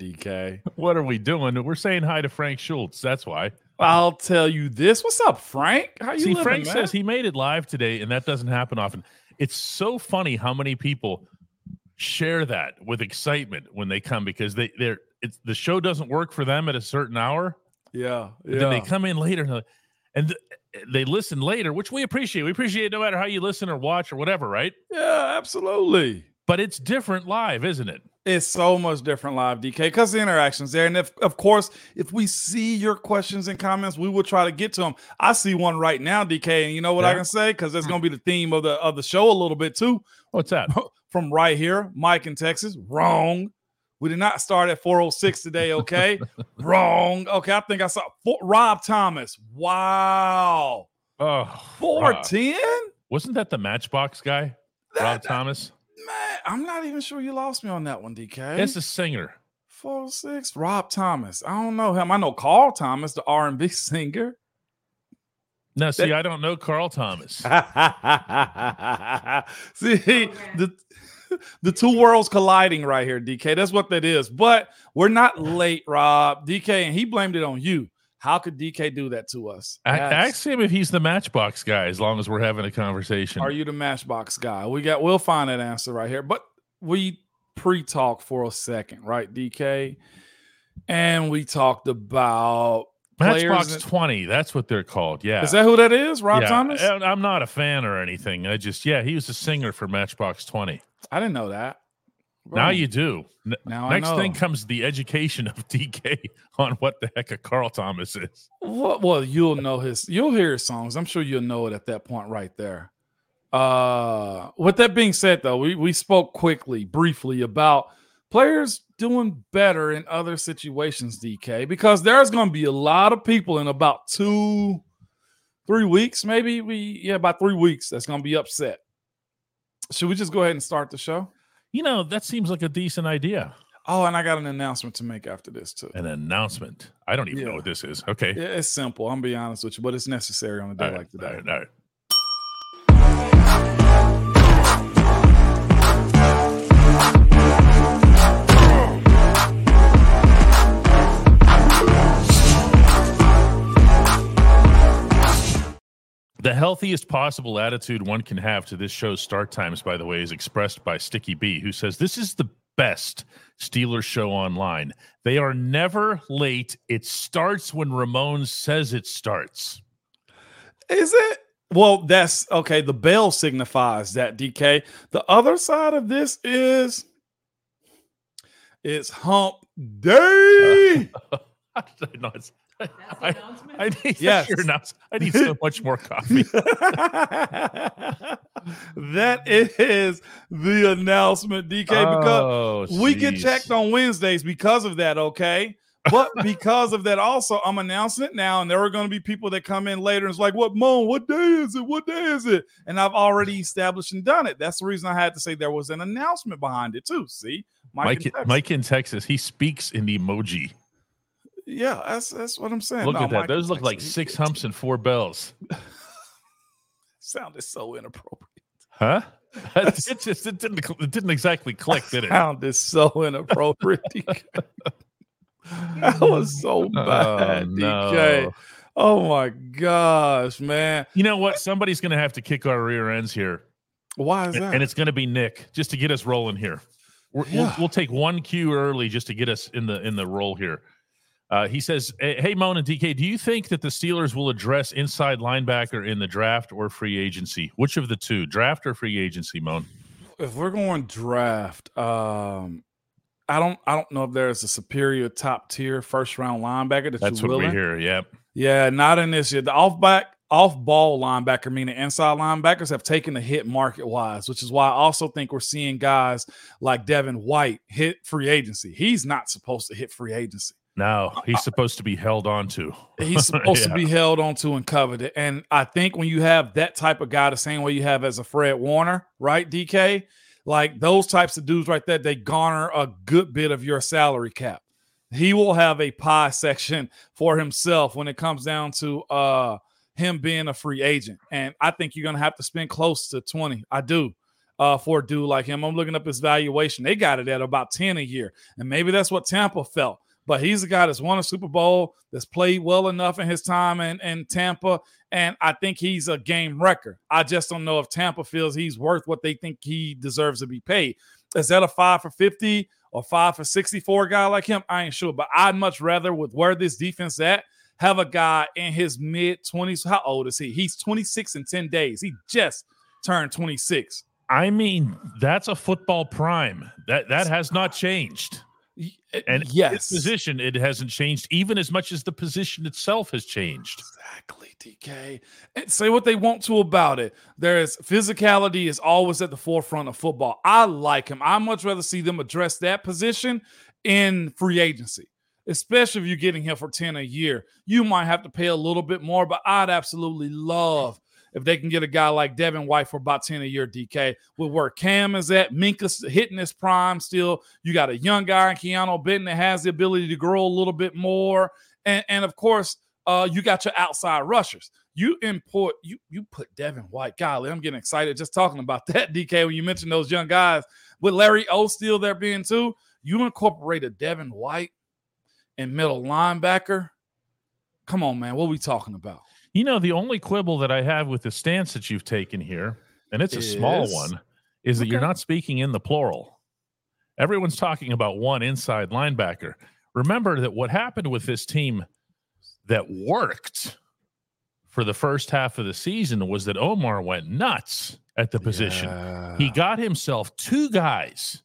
DK. What are we doing? We're saying hi to Frank Schultz. That's why. I'll tell you this. What's up, Frank? How you See, living, Frank man? says he made it live today, and that doesn't happen often. It's so funny how many people share that with excitement when they come because they they're it's the show doesn't work for them at a certain hour. yeah, yeah. Then they come in later and, and th- they listen later, which we appreciate. We appreciate it no matter how you listen or watch or whatever, right? yeah, absolutely. But it's different live, isn't it? It's so much different live, DK, because the interactions there. And if, of course, if we see your questions and comments, we will try to get to them. I see one right now, DK, and you know what I can say because that's hmm. going to be the theme of the of the show a little bit too. What's that? From right here, Mike in Texas. Wrong. We did not start at 406 today. Okay, wrong. Okay, I think I saw four, Rob Thomas. Wow, Oh, Rob. 410. wasn't that the Matchbox guy, Rob That- Thomas? Man, I'm not even sure you lost me on that one, DK. It's a singer. 406 Rob Thomas. I don't know him. I know Carl Thomas, the R&B singer. No, see, I don't know Carl Thomas. See, oh, the the two worlds colliding right here, DK. That's what that is. But we're not late, Rob. DK, and he blamed it on you. How could DK do that to us? Ask him if he's the Matchbox guy. As long as we're having a conversation. Are you the Matchbox guy? We got. We'll find that answer right here. But we pre-talk for a second, right, DK? And we talked about Matchbox in- Twenty? That's what they're called. Yeah. Is that who that is? Rob yeah. Thomas? I'm not a fan or anything. I just yeah, he was a singer for Matchbox Twenty. I didn't know that. Now you do. Now Next thing comes the education of DK on what the heck a Carl Thomas is. Well, well, you'll know his. You'll hear his songs. I'm sure you'll know it at that point right there. Uh, with that being said, though, we we spoke quickly, briefly about players doing better in other situations. DK, because there's going to be a lot of people in about two, three weeks, maybe we yeah, about three weeks. That's going to be upset. Should we just go ahead and start the show? You know, that seems like a decent idea. Oh, and I got an announcement to make after this too. An announcement. I don't even know what this is. Okay. Yeah, It's simple. I'm gonna be honest with you, but it's necessary on a day right, like today. all right, all right. The healthiest possible attitude one can have to this show's start times, by the way, is expressed by Sticky B, who says this is the best Steelers show online. They are never late. It starts when Ramon says it starts. Is it? Well, that's okay. The bell signifies that DK. The other side of this is it's hump day. I don't it's- I, announcement? I need Yes. your announce- I need so much more coffee. that is the announcement, DK, because Oh, we get checked on Wednesdays because of that, okay? But because of that, also, I'm announcing it now, and there are going to be people that come in later and it's like, "What, Moan? What day is it? What day is it?" And I've already established and done it. That's the reason I had to say there was an announcement behind it too. See, Mike, in Texas. Mike in Texas, he speaks in emoji. Yeah, that's that's what I'm saying. Look No, at that. Mike Those look like six humps and four bells. Sounded so inappropriate. Huh? it just it didn't it didn't exactly click, did it? Sounded so inappropriate. That was so oh, bad, DK. no. Oh my gosh, man. You know what? Somebody's going to have to kick our rear ends here, Why is that? and it's going to be Nick just to get us rolling here. We're, Yeah. we'll, we'll take one cue early just to get us in the in the roll here. Uh, he says, "Hey, hey, Moan and DK, do you think that the Steelers will address inside linebacker in the draft or free agency? Which of the two, draft or free agency, Moan? if we're going draft, um, I don't I don't know if there's a superior top tier first round linebacker that That's what we hear. Yep. Yeah, not in this year. The off back off ball linebacker, meaning inside linebackers, have taken a hit market wise, which is why I also think we're seeing guys like Devin White hit free agency. He's not supposed to hit free agency. No, he's supposed to be held on to. He's supposed to be held onto and coveted. And I think when you have that type of guy, the same way you have as a Fred Warner, right, DK, like those types of dudes right there, they garner a good bit of your salary cap. He will have a pie section for himself when it comes down to uh him being a free agent. And I think you're gonna have to spend close to 20. I do. uh, for a dude like him. I'm looking up his valuation. They got it at about 10 a year. And maybe that's what Tampa felt. But he's a guy that's won a Super Bowl, that's played well enough in his time in, in Tampa. And I think he's a game wrecker. I just don't know if Tampa feels he's worth what they think he deserves to be paid. Is that a five for 50 or five for 64 guy like him? I ain't sure. But I'd much rather, with where this defense at, have a guy in his mid 20s. How old is he? He's 26 in 10 days. He just turned 26. I mean, that's a football prime. That that has not changed. Uh, and yes, position it hasn't changed even as much as the position itself has changed. Exactly, DK. And say what they want to about it. There's physicality is always at the forefront of football. I like him. I much rather see them address that position in free agency, especially if you're getting him for 10 a year. You might have to pay a little bit more, but I'd absolutely love if they can get a guy like Devin White for about 10 a year, DK, with where Cam is at, Minkah's hitting his prime still. You got a young guy in Keanu Benton that has the ability to grow a little bit more. And, and of course, uh, you got your outside rushers. You import, you you put Devin White. Golly, I'm getting excited just talking about that, DK, when you mentioned those young guys. With Larry O still there being too, you incorporate a Devin White and middle linebacker. Come on, man. What are we talking about? You know, the only quibble that I have with the stance that you've taken here, and it's a is... small one, is that okay. you're not speaking in the plural. Everyone's talking about one inside linebacker. Remember that what happened with this team that worked for the first half of the season was that Omar went nuts at the position. Yeah. He got himself two guys.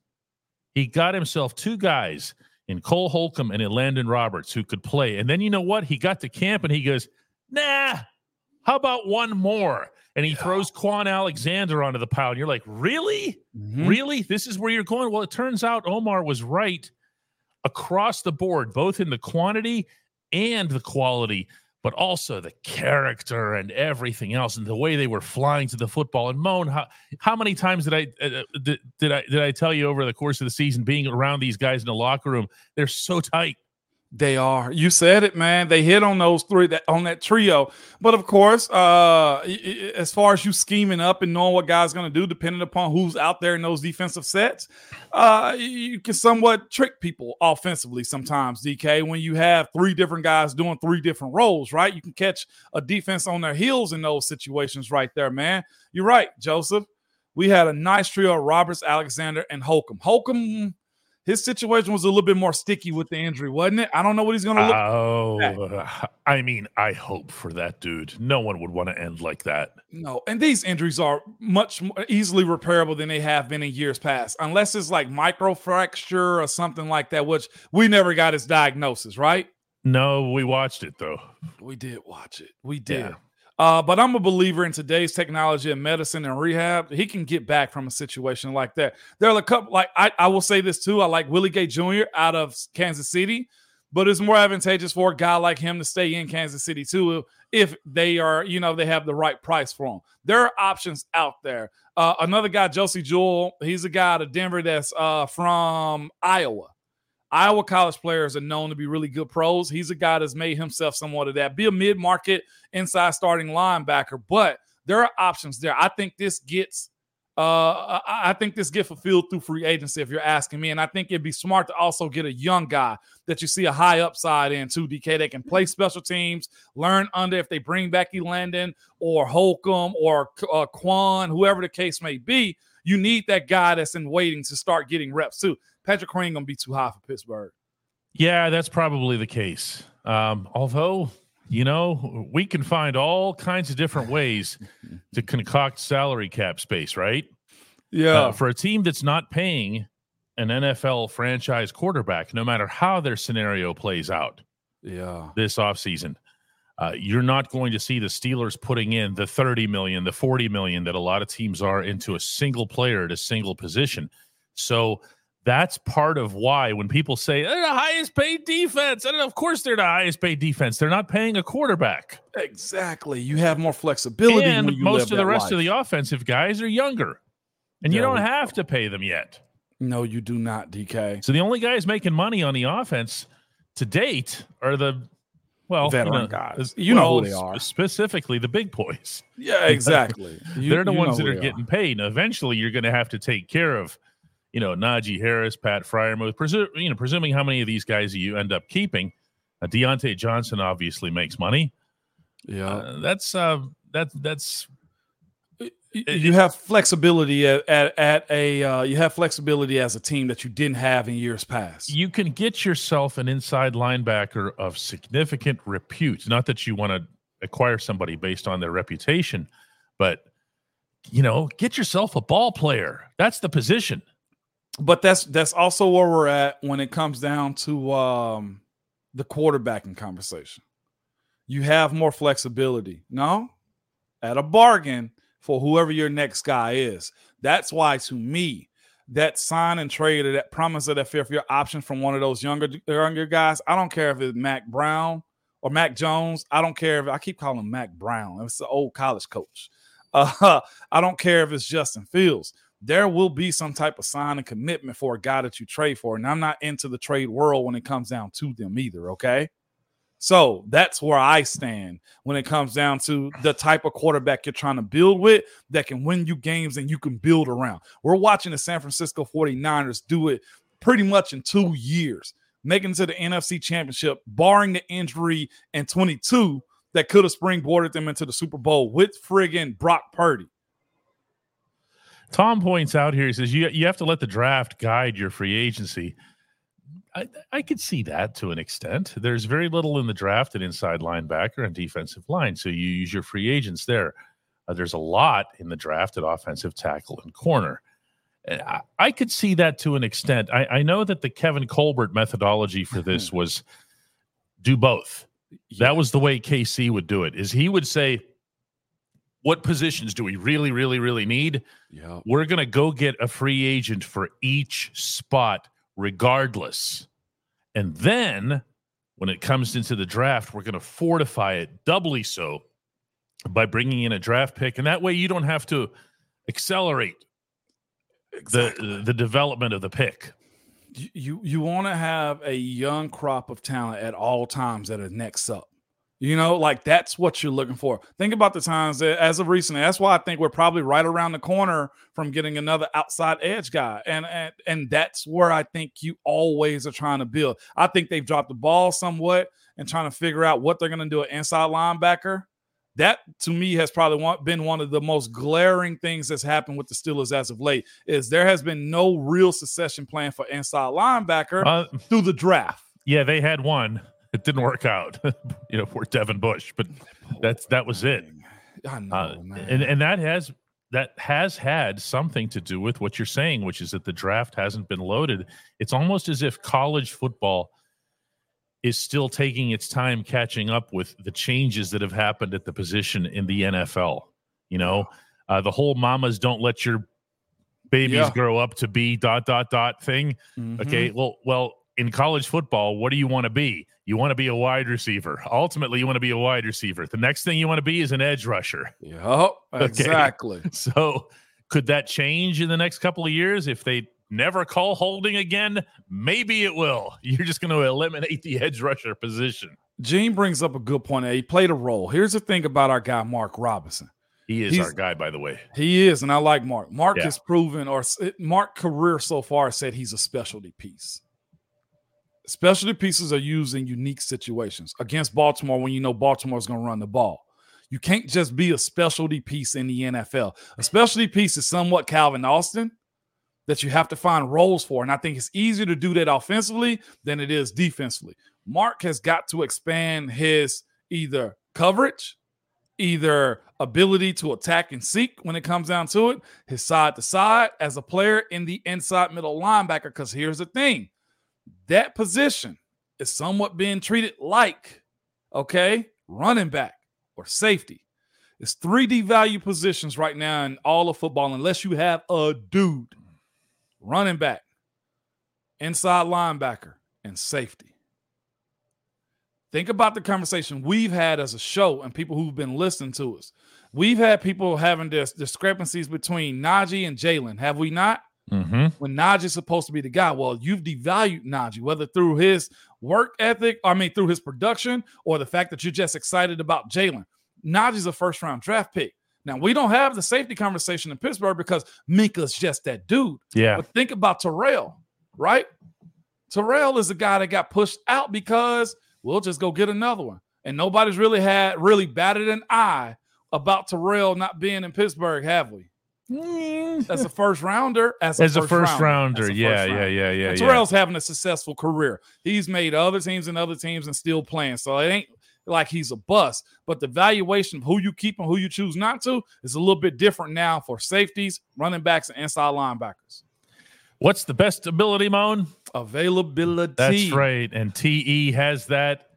He got himself two guys in Cole Holcomb and in Landon Roberts who could play. And then you know what? He got to camp and he goes, nah, how about one more? And he yeah. throws Kwon Alexander onto the pile. And you're like, really? Mm-hmm. Really? This is where you're going? Well, it turns out Omar was right across the board, both in the quantity and the quality, but also the character and everything else, and the way they were flying to the football. And Moan, how, how many times did I uh, uh did, did I did I tell you over the course of the season, being around these guys in the locker room, they're so tight. They are. You said it, man. They hit on those three that on that trio. But of course, uh as far as you scheming up and knowing what guys going to do, depending upon who's out there in those defensive sets, uh you can somewhat trick people offensively sometimes. DK, when you have three different guys doing three different roles, right? You can catch a defense on their heels in those situations, right there, man. You're right, Joseph. We had a nice trio: Roberts, Alexander, and Holcomb. Holcomb his situation was a little bit more sticky with the injury, wasn't it? I don't know what he's going to look. Oh, I mean, I hope for that dude. No one would want to end like that. No, and these injuries are much more easily repairable than they have been in years past, unless it's like microfracture or something like that, which we never got his diagnosis, right? No, we watched it though. We did watch it. We did. Yeah. Uh, but I'm a believer in today's technology and medicine and rehab. He can get back from a situation like that. There are a couple, like I, I will say this too. I like Willie Gay Jr. out of Kansas City, but it's more advantageous for a guy like him to stay in Kansas City too if they are, you know, they have the right price for him. There are options out there. Uh, another guy, Josey Jewell, he's a guy out of Denver that's uh, from Iowa. Iowa college players are known to be really good pros. He's a guy that's made himself somewhat of that. Be a mid market inside starting linebacker, but there are options there. I think this gets. Uh, I think this get fulfilled through free agency, if you're asking me. And I think it'd be smart to also get a young guy that you see a high upside in too, DK. They can play special teams, learn under if they bring back Landon or Holcomb or uh, Kwon, whoever the case may be. You need that guy that's in waiting to start getting reps too. Patrick Queen gonna be too high for Pittsburgh. Yeah, that's probably the case. Um, although, you know, we can find all kinds of different ways to concoct salary cap space, right? Yeah. Uh, for a team that's not paying an NFL franchise quarterback, no matter how their scenario plays out. Yeah. This offseason. Uh, you're not going to see the Steelers putting in the 30 million, the 40 million that a lot of teams are into a single player at a single position. So that's part of why when people say they're the highest paid defense, and of course they're the highest paid defense, they're not paying a quarterback. Exactly. You have more flexibility. And most of the rest life. of the offensive guys are younger, and you don't have to pay them yet. No, you do not, DK. So the only guys making money on the offense to date are the well, veteran you know, guys. You know who they are. Specifically, the big boys. Yeah, exactly. You- They're the ones that who are getting paid. And eventually, you're going to have to take care of, you know, Najee Harris, Pat Freiermuth. Presu- you know, presuming how many of these guys you end up keeping. Uh, Diontae Johnson obviously makes money. Yeah. Uh, that's uh, that that's you have flexibility at, at, at a uh, you have flexibility as a team that you didn't have in years past. you can get yourself an inside linebacker of significant repute. Not that you want to acquire somebody based on their reputation, but you know, get yourself a ball player. That's the position. But that's that's also where we're at when it comes down to um, the quarterbacking conversation. You have more flexibility, no, at a bargain for whoever your next guy is. That's why, to me, that sign and trade or that promise of that fifth year option from one of those younger younger guys. I don't care if it's Mack Brown or Mac Jones. I don't care if I keep calling him Mack Brown. It's the old college coach. Uh, I don't care if it's Justin Fields there will be some type of sign and commitment for a guy that you trade for. And I'm not into the trade world when it comes down to them either. Okay. So that's where I stand when it comes down to the type of quarterback you're trying to build with that can win you games and you can build around. We're watching the San Francisco 49ers do it pretty much in two years, making it to the NFC championship, barring the injury in 22 that could have springboarded them into the Super Bowl with friggin' Brock Purdy. Tom points out here, he says you you have to let the draft guide your free agency. I, I could see that to an extent. There's very little in the draft at inside linebacker and defensive line, so you use your free agents there. Uh, there's a lot in the draft at offensive tackle and corner. I, I could see that to an extent. I, I know that the Kevin Colbert methodology for this was do both. That was the way KC would do it. Is he would say, "What positions do we really, really, really need?" Yeah. we're going to go get a free agent for each spot regardless and then when it comes into the draft we're going to fortify it doubly so by bringing in a draft pick and that way you don't have to accelerate the the development of the pick you you, you want to have a young crop of talent at all times that are next up. You know, like that's what you're looking for. Think about the times that, as of recently. That's why I think we're probably right around the corner from getting another outside edge guy, and and and that's where I think you always are trying to build. I think they've dropped the ball somewhat and trying to figure out what they're going to do at inside linebacker. That to me has probably been one of the most glaring things that's happened with the Steelers as of late. Is there has been no real succession plan for inside linebacker uh, through the draft. yeah they had one it didn't work out you know for devin bush but that's that was it know, Uh, and and that has that has had something to do with what you're saying, which is that the draft hasn't been loaded. It's almost as if college football is still taking its time catching up with the changes that have happened at the position in the NFL. You know, uh, the whole "mamas don't let your babies Yeah. grow up to be dot dot dot" thing. Mhm. Okay, well, well, in college football, what do you want to be? You want to be a wide receiver. Ultimately, you want to be a wide receiver. The next thing you want to be is an edge rusher. Yep, exactly. So could that change in the next couple of years if they never call holding again? Maybe it will. You're just going to eliminate the edge rusher position. Gene brings up a good point. He played a role. Here's the thing about our guy Mark Robinson. He is He's- our guy, by the way. He is, and I like Mark. Mark Yeah. has proven, or Mark career so far said he's a specialty piece. Specialty pieces are used in unique situations against Baltimore when you know Baltimore's going to run the ball. You can't just be a specialty piece in the NFL. A specialty piece is somewhat Calvin Austin that you have to find roles for. And I think it's easier to do that offensively than it is defensively. Mark has got to expand his either coverage, either ability to attack and seek when it comes down to it, his side to side as a player in the inside middle linebacker. Because here's the thing that position is somewhat being treated like, okay, running back or safety. It's three D value positions right now in all of football, unless you have a dude, running back, inside linebacker, and safety. Think about the conversation we've had as a show and people who've been listening to us. We've had people having this discrepancies between Najee and Jaylen, have we not? Mm-hmm. when Najee's supposed to be the guy. Well, you've devalued Najee, whether through his work ethic, I mean, through his production, or the fact that you're just excited about Jaylen. Najee's a first round draft pick. Now, we don't have the safety conversation in Pittsburgh because Minkah's just that dude. Yeah. But think about Terrell, right? Terrell is the guy that got pushed out because we'll just go get another one. And nobody's really had really batted an eye about Terrell not being in Pittsburgh, have we? Mm. As a first rounder, as a As a first, first rounder, rounder. as a Yeah, first yeah, rounder. yeah, yeah, And yeah. Terrell's having a successful career. He's made other teams and other teams and still playing. So it ain't like he's a bust. But the valuation of who you keep and who you choose not to is a little bit different now for safeties, running backs, and inside linebackers. What's the best ability, Moan? Availability. That's right. And TE has that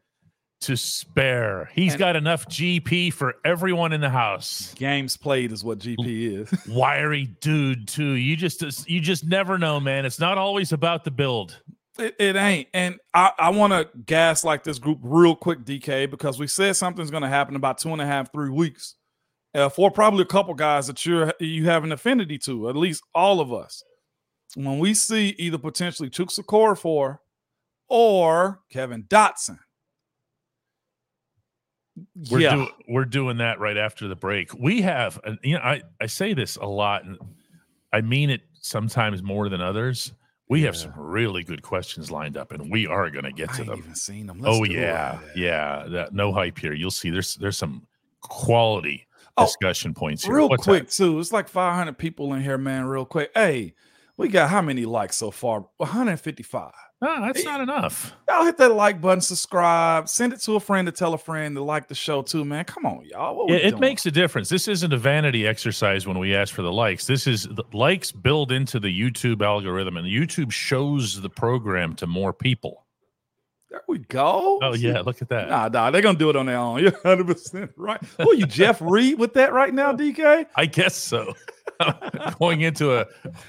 to spare. He's And- got enough GP for everyone in the house. Games played is what GP is. Wiry dude, too. You just you just never know, man. It's not always about the build. It, it ain't. And I, I want to gas like this group real quick, DK, because we said something's going to happen about two and a half, three weeks uh, for probably a couple guys that you're you have an affinity to, at least all of us. When we see either potentially Chukwuka for or Kevin Dotson. We're yeah, do, we're doing that right after the break. We have, uh, you know, I I say this a lot, and I mean it sometimes more than others. We have some really good questions lined up, and we are going to get to them. them. Oh do it. yeah, yeah. That, no hype here. You'll see. There's there's some quality Oh, discussion points here. Real What's quick, that? too. It's like 500 people in here, man. Real quick. Hey, we got how many likes so far? 155. Ah, that's not enough. Y'all hit that like button, subscribe, send it to a friend to tell a friend to like the show too, man. Come on, y'all. It, makes a difference. This isn't a vanity exercise when we ask for the likes. This is the likes build into the YouTube algorithm, and YouTube shows the program to more people. There we go. Oh yeah, look at that. Nah, nah, they're gonna do it on their own. You're 100 percent right. Who are you, Jeff Reed, with that right now, DK? I guess so. Going into a,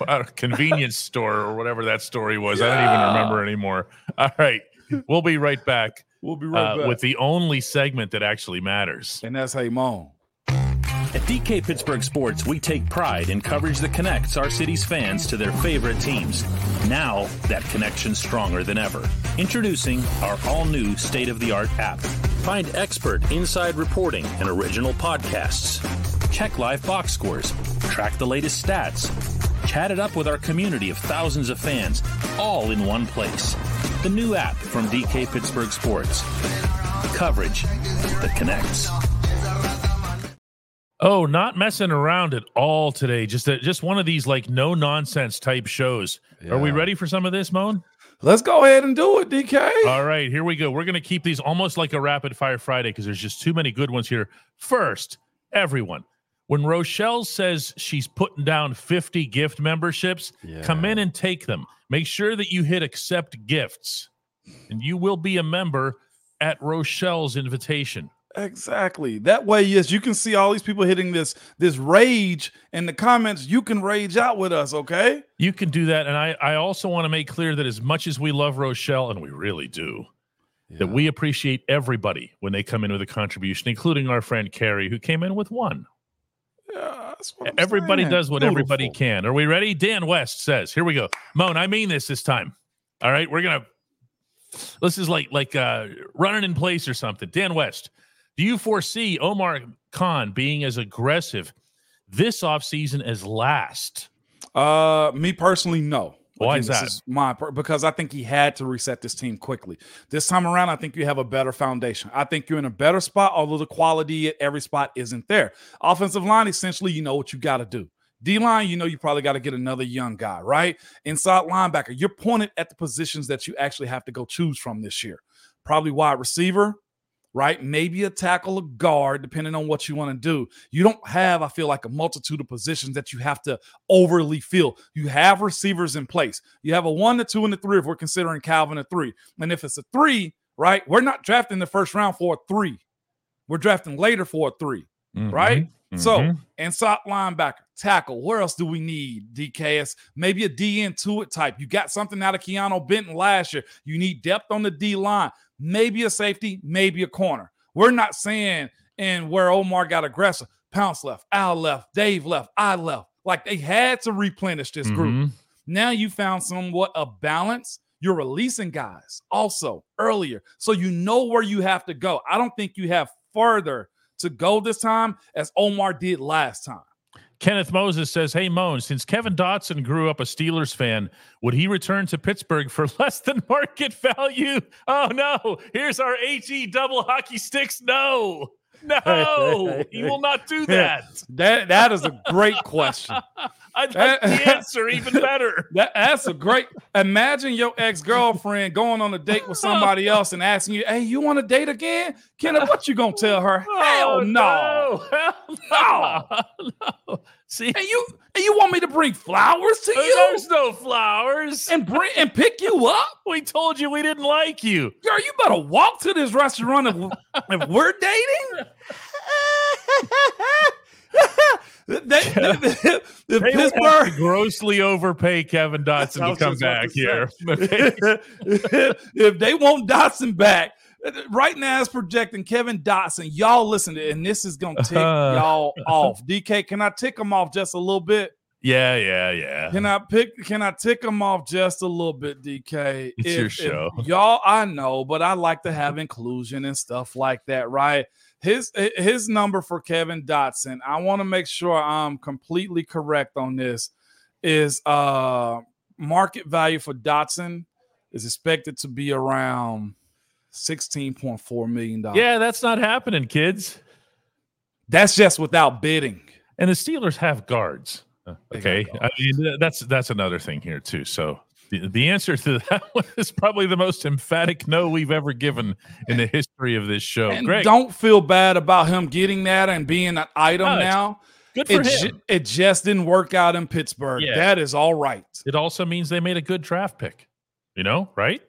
a convenience store or whatever that story was, I don't even remember anymore. All right, we'll be right back, We'll be right uh, back. with the only segment that actually matters. and that's Hey Moan. At DK Pittsburgh Sports, we take pride in coverage that connects our city's fans to their favorite teams. Now, that connection's stronger than ever. Introducing our all new state of the art app. Find expert inside reporting and original podcasts. Check live box scores. Track the latest stats. Chat it up with our community of thousands of fans, all in one place. The new app from DK Pittsburgh Sports. Coverage that connects. Oh, not messing around at all today. Just a, just one of these like no nonsense type shows. Are we ready for some of this, Moan? Let's go ahead and do it, DK. All right, here we go. We're going to keep these almost like a rapid fire Friday because there's just too many good ones here. First, everyone, when Rochelle says she's putting down 50 gift memberships, come in and take them. Make sure that you hit accept gifts, and you will be a member at Rochelle's invitation. Exactly. That way, yes, you can see all these people hitting this this rage in the comments. You can rage out with us, okay? You can do that. And I, I also want to make clear that as much as we love Rochelle, and we really do, that we appreciate everybody when they come in with a contribution, including our friend Carrie, who came in with one. Yeah, that's what I'm Everybody saying. does what everybody can. Are we ready? Dan West says, here we go. Moan, I mean this this time. All right, we're gonna this is like like uh running in place or something. Dan West, do you foresee Omar Khan being as aggressive this offseason as last? Uh, me personally, no. Why is this that? my because I think he had to reset this team quickly. This time around, I think you have a better foundation. I think you're in a better spot, although the quality at every spot isn't there. Offensive line, essentially, you know what you got to do. D line, you know you probably got to get another young guy, right? Inside linebacker, you're pointed at the positions that you actually have to go choose from this year. Probably wide receiver, right? Maybe a tackle, a guard, depending on what you want to do. You don't have, I feel like, a multitude of positions that you have to overly fill. You have receivers in place. You have a one, a two, and a three if we're considering Calvin a three. And if it's a three, right, we're not drafting the first round for a three. We're drafting later for a 3 mm-hmm. right? So inside linebacker, tackle. Where else do we need DKS? Maybe a D into it type. You got something out of Keanu Benton last year. You need depth on the D line. Maybe a safety, maybe a corner. We're not saying and where Omar got aggressive. Pounce left, Al left, Dave left, I left. Like they had to replenish this group. Mhm. Now you found somewhat a balance. You're releasing guys also earlier. So you know where you have to go. I don't think you have further to go this time as Omar did last time. Kenneth Moses says, Hey, Moan, since Kevin Dotson grew up a Steelers fan, would he return to Pittsburgh for less than market value? Oh, no. Here's our HE double hockey sticks. No. No, he will not do that. that that is a great question. I'd like the answer even better. That, that's a great. Imagine your ex girlfriend going on a date with somebody else and asking you, "Hey, you want to date again?" Kenneth, what you gonna tell her? Oh, Hell no, hell no. no. See, and you and you want me to bring flowers to you? There's no flowers. And bring and pick you up? We told you we didn't like you. Girl, you better walk to this restaurant if, if we're dating. they, they, they Pittsburgh grossly overpay Kevin Dotson to come back here. if they want Dotson back, right now it's projecting Kevin Dotson. Y'all listen to it, and this is gonna tick uh, y'all off. DK, can I tick them off just a little bit? Yeah, yeah, yeah. Can I pick? Can I tick them off just a little bit, DK? It's if, your show, y'all. I know, but I like to have inclusion and stuff like that, right? his his number for Kevin Dotson, I want to make sure I'm completely correct on this, is uh market value for Dotson is expected to be around $16.4 million. Yeah, that's not happening, kids. That's just without bidding. And the Steelers have guards. Okay. I mean, that's that's another thing here too. So the, the answer to that one is probably the most emphatic no we've ever given in the history of this show. And Great. Don't feel bad about him getting that and being an item no, now. Good for it, him. it just didn't work out in Pittsburgh. Yeah. That is all right. It also means they made a good draft pick. You know, right?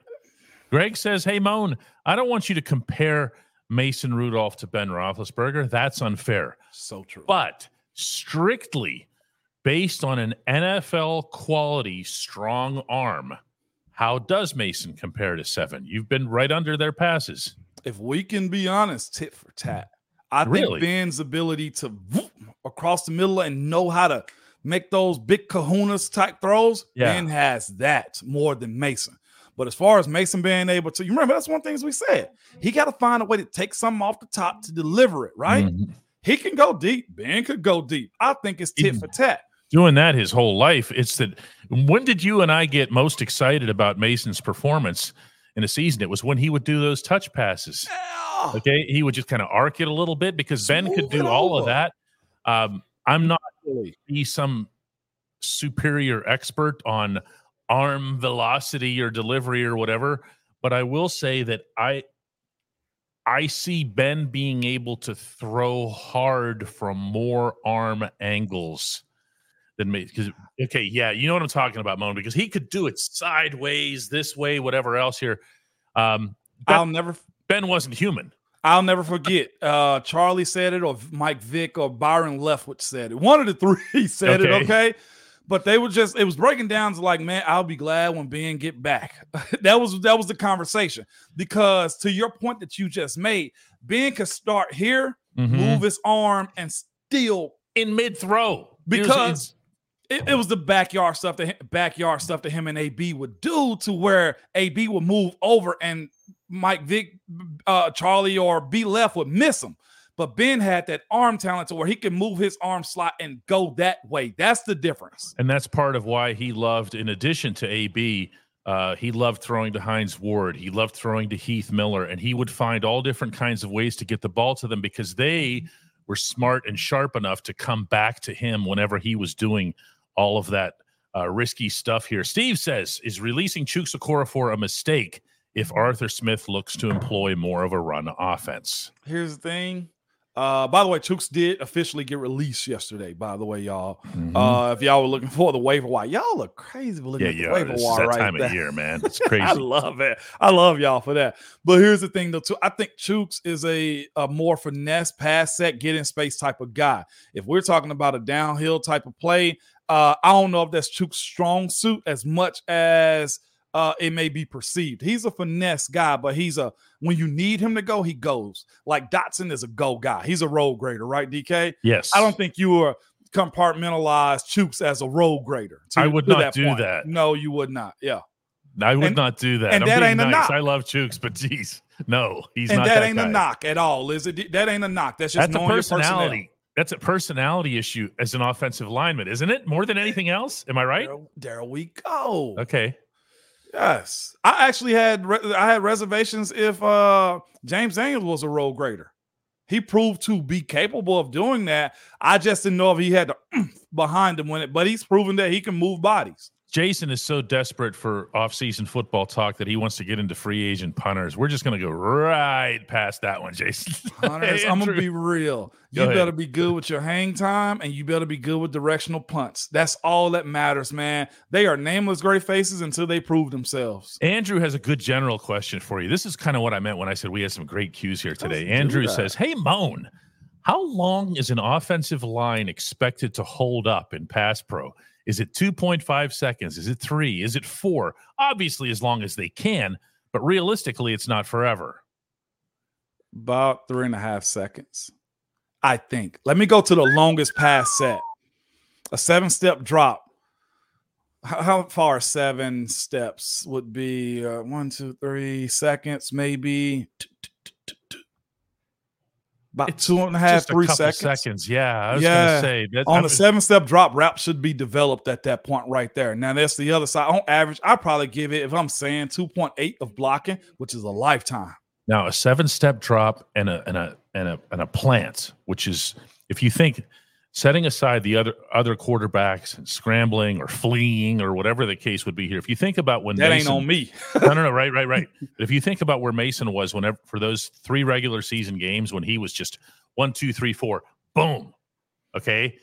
Greg says, Hey, Moan, I don't want you to compare Mason Rudolph to Ben Roethlisberger. That's unfair. So true. But strictly based on an NFL quality strong arm, how does Mason compare to seven? You've been right under their passes. If we can be honest, tit for tat. I really? think Ben's ability to whoop across the middle and know how to make those big kahunas type throws, yeah. Ben has that more than Mason. But as far as Mason being able to, you remember that's one of the things we said. He got to find a way to take something off the top to deliver it, right? Mm-hmm. He can go deep. Ben could go deep. I think it's tit for tat doing that his whole life. It's that when did you and I get most excited about Mason's performance in a season? It was when he would do those touch passes. Yeah. Okay, he would just kind of arc it a little bit because Smooth Ben could do all of that. Um, I'm not really be some superior expert on arm velocity or delivery or whatever, but I will say that I I see Ben being able to throw hard from more arm angles than me. Because okay, yeah, you know what I'm talking about, Moan, because he could do it sideways, this way, whatever else here. Um, ben, I'll never. Ben wasn't human. I'll never forget. Uh, Charlie said it, or Mike Vick, or Byron Leftwich said it. One of the three said okay. it. Okay. But they were just it was breaking down to like, man, I'll be glad when Ben get back. that was that was the conversation. Because to your point that you just made, Ben could start here, mm-hmm. move his arm, and still in mid throw. Because it, it, was the backyard stuff that backyard stuff that him and AB would do to where AB would move over and Mike Vick, uh, Charlie, or B left would miss him. But Ben had that arm talent to where he could move his arm slot and go that way. That's the difference. And that's part of why he loved, in addition to AB, uh, he loved throwing to Hines Ward. He loved throwing to Heath Miller, and he would find all different kinds of ways to get the ball to them because they were smart and sharp enough to come back to him whenever he was doing all of that uh, risky stuff here. Steve says, is releasing Chuks for a mistake if Arthur Smith looks to employ more of a run offense? Here's the thing. Uh, by the way, Chuks did officially get released yesterday. By the way, y'all, mm-hmm. uh, if y'all were looking for the waiver wire, y'all look crazy looking yeah, at the waiver wire right time there. of year, man. It's crazy. I love it. I love y'all for that. But here's the thing, though. Too, I think Chuks is a, a more finesse pass set, get in space type of guy. If we're talking about a downhill type of play, uh, I don't know if that's Chuks' strong suit as much as uh, it may be perceived. He's a finesse guy, but he's a when you need him to go, he goes. Like Dotson is a go guy. He's a road grader, right? DK. Yes. I don't think you are compartmentalize Chuks as a road grader. I would not do point. that. No, you would not. Yeah. I would And- not do that. and I'm that ain't a knock. I love Chuks, but geez, no, he's and not that, that, ain't guy. a knock at all, is it? That ain't a knock. That's just That's a personality. That's a personality issue as an offensive lineman, isn't it? More than anything else. Am I right? There, there we go. Okay. Yes, I actually had re- I had reservations if uh James Daniels was a road grader. He proved to be capable of doing that. I just didn't know if he had the behind him when it, but he's proven that he can move bodies. Jason is so desperate for offseason football talk that he wants to get into free agent punters. We're just going to go right past that one, Jason. Hunters, Hey, I'm gonna be real. Go You ahead. better be good with your hang time, and you better be good with directional punts. That's all that matters, man. They are nameless great faces until they prove themselves. Andrew has a good general question for you. This is kind of what I meant when I said we had some great cues here today. do Andrew says, Hey, Moan, how long is an offensive line expected to hold up in pass pro? Is it 2.5 seconds? Is it three? Is it four? Obviously, as long as they can, but realistically, it's not forever. About three and a half seconds, I think. Let me go to the longest pass set. A seven step drop. How, far seven steps would be? Uh, one, two, three seconds, maybe. About It's two and a half, Just a three couple seconds. Yeah, I was Yeah. going to say that on I a was- seven step drop, route should be developed at that point right there. Now that's the other side. On average, I probably give it if I'm saying 2.8 of blocking, which is a lifetime. Now a seven step drop and a and a and a and a plant, which is if you think setting aside the other other quarterbacks and scrambling or fleeing or whatever the case would be here. If you think about when That Mason, ain't on me. no, no, no, right, right, right. But if you think about where Mason was whenever for those three regular season games when he was just one, two, three, four, boom. Okay.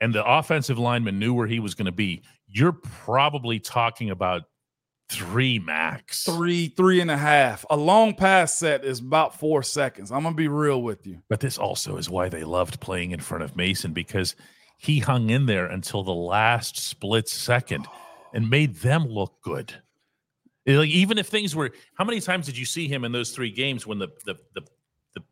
And the offensive lineman knew where he was going to be. You're probably talking about three max. Three, three and a half. A long pass set is about four seconds. I'm gonna be real with you. But this also is why they loved playing in front of Mason because he hung in there until the last split second and made them look good. Like even if things were, how many times did you see him in those three games when the the the, the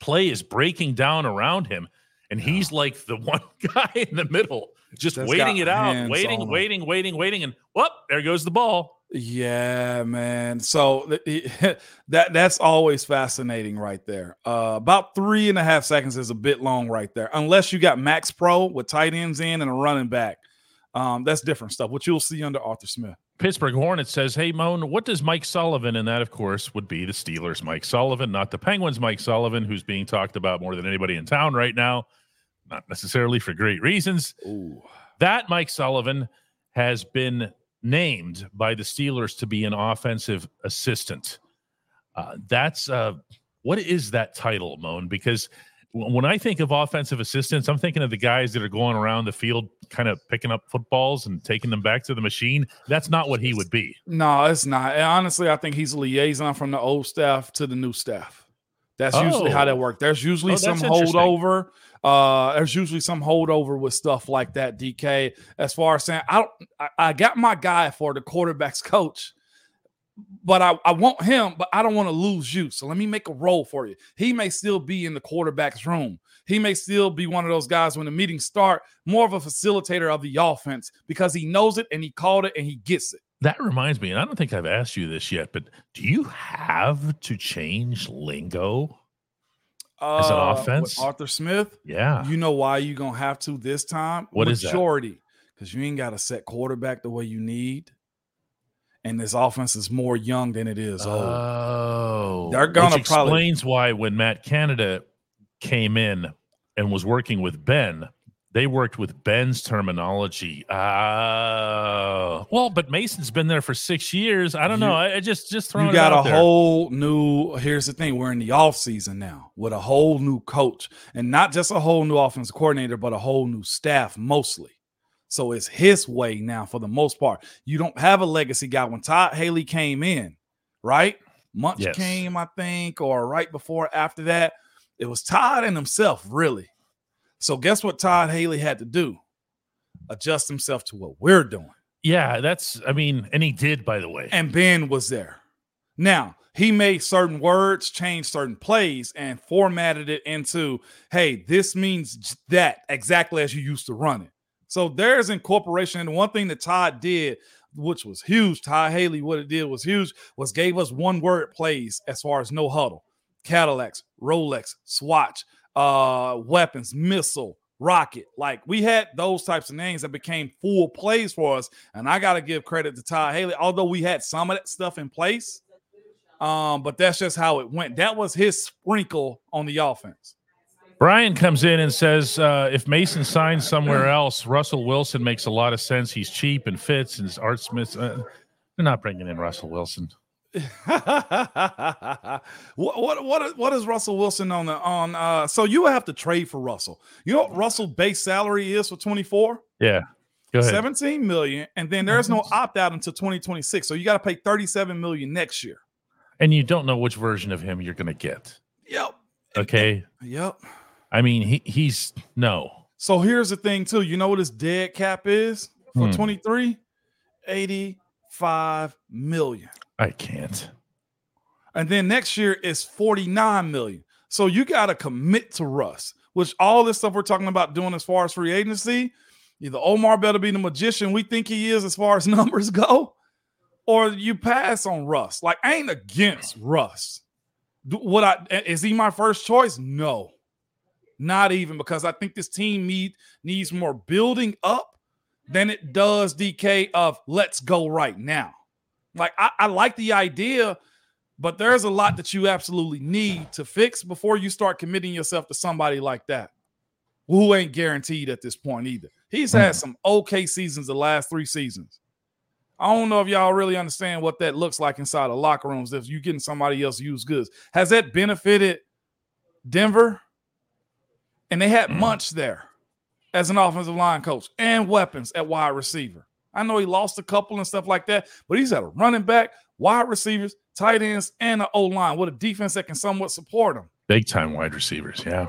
play is breaking down around him and he's like the one guy in the middle, just That's waiting it out, waiting, waiting, waiting, waiting, and whoop, there goes the ball. Yeah, man. So th- that that's always fascinating right there. Uh, about three and a half seconds is a bit long right there, unless you got Max Pro with tight ends in and a running back. Um, that's different stuff, which you'll see under Arthur Smith. Pittsburgh Hornet says, Hey, Moan, what does Mike Sullivan, and that, of course, would be the Steelers' Mike Sullivan, not the Penguins' Mike Sullivan, who's being talked about more than anybody in town right now, not necessarily for great reasons. Ooh. That Mike Sullivan has been named by the Steelers to be an offensive assistant. Uh, that's uh, what is that title, Moan? Because w- when I think of offensive assistants, I'm thinking of the guys that are going around the field, kind of picking up footballs and taking them back to the machine. That's not what he would be. No, it's not. And honestly, I think he's a liaison from the old staff to the new staff. That's usually how Oh. that works. There's usually Oh, some holdover. Uh, there's usually some holdover with stuff like that. DK, as far as saying, I don't, I, I got my guy for the quarterbacks coach, but I, I want him, but I don't want to lose you. So let me make a role for you. He may still be in the quarterback's room. He may still be one of those guys when the meetings start, more of a facilitator of the offense because he knows it and he called it and he gets it. That reminds me, and I don't think I've asked you this yet, but do you have to change lingo? As an Uh, with offense? Arthur Smith. Yeah. You know why you're gonna have to this time? What is that? Majority, because you ain't got a set quarterback the way you need, and this offense is more young than it is old. Oh, They're gonna which probably- explains why when Matt Canada came in and was working with Ben, they worked with Ben's terminology. Ah, well, but Mason's been there for six years. I don't You- know. I, I just just throwing you got a there. whole new. Here's the thing: we're in the off season now with a whole new coach, and not just a whole new offensive coordinator, but a whole new staff mostly. So it's his way now for the most part. You don't have a legacy guy. When Todd Haley came in, right? Munch Yes. came, I think, or right before after that. It was Todd and himself, really. So guess what Todd Haley had to do? Adjust himself to what we're doing. Yeah, that's. I mean, and he did, by the way. And Ben was there. Now, he made certain words, changed certain plays, and formatted it into, hey, this means that exactly as you used to run it. So there's incorporation. And one thing that Todd did, which was huge, Todd Haley, what it did was huge, was gave us one word plays as far as no huddle, Cadillacs, Rolex, Swatch, uh, weapons, missile, rocket. Like we had those types of names that became full plays for us. And I got to give credit to Todd Haley, although we had some of that stuff in place. Um, but that's just how it went. That was his sprinkle on the offense. Brian comes in and says, uh, if Mason signs somewhere else, Russell Wilson makes a lot of sense. He's cheap and fits, and Art Smith. Uh, they're not bringing in Russell Wilson. what, what what what is Russell Wilson on the on? Uh, so you have to trade for Russell. You know what Russell base salary is for twenty four? Yeah, go ahead. Seventeen million, and then there's no opt out until twenty twenty six. So you got to pay thirty seven million next year. And you don't know which version of him you're going to get. Yep. Okay. Yep. I mean, he he's no. So here's the thing, too. You know what his dead cap is for Hmm. 23? 85 million. I can't. And then next year is 49 million. So you got to commit to Russ, which all this stuff we're talking about doing as far as free agency, either Omar better be the magician we think he is as far as numbers go, or you pass on Russ. Like, I ain't against Russ. What I is he my first choice? No. Not even because I think this team need needs more building up than it does DK of let's go right now. Like I, I like the idea, but there's a lot that you absolutely need to fix before you start committing yourself to somebody like that, who ain't guaranteed at this point either. He's had mm. some okay seasons the last three seasons. I don't know if y'all really understand what that looks like inside of locker rooms if you're getting somebody else used goods. Has that benefited Denver? And they had mm. Munch there as an offensive line coach and weapons at wide receiver. I know he lost a couple and stuff like that, but he's had a running back, wide receivers, tight ends, and an O line with a defense that can somewhat support him. Big time wide receivers. Yeah.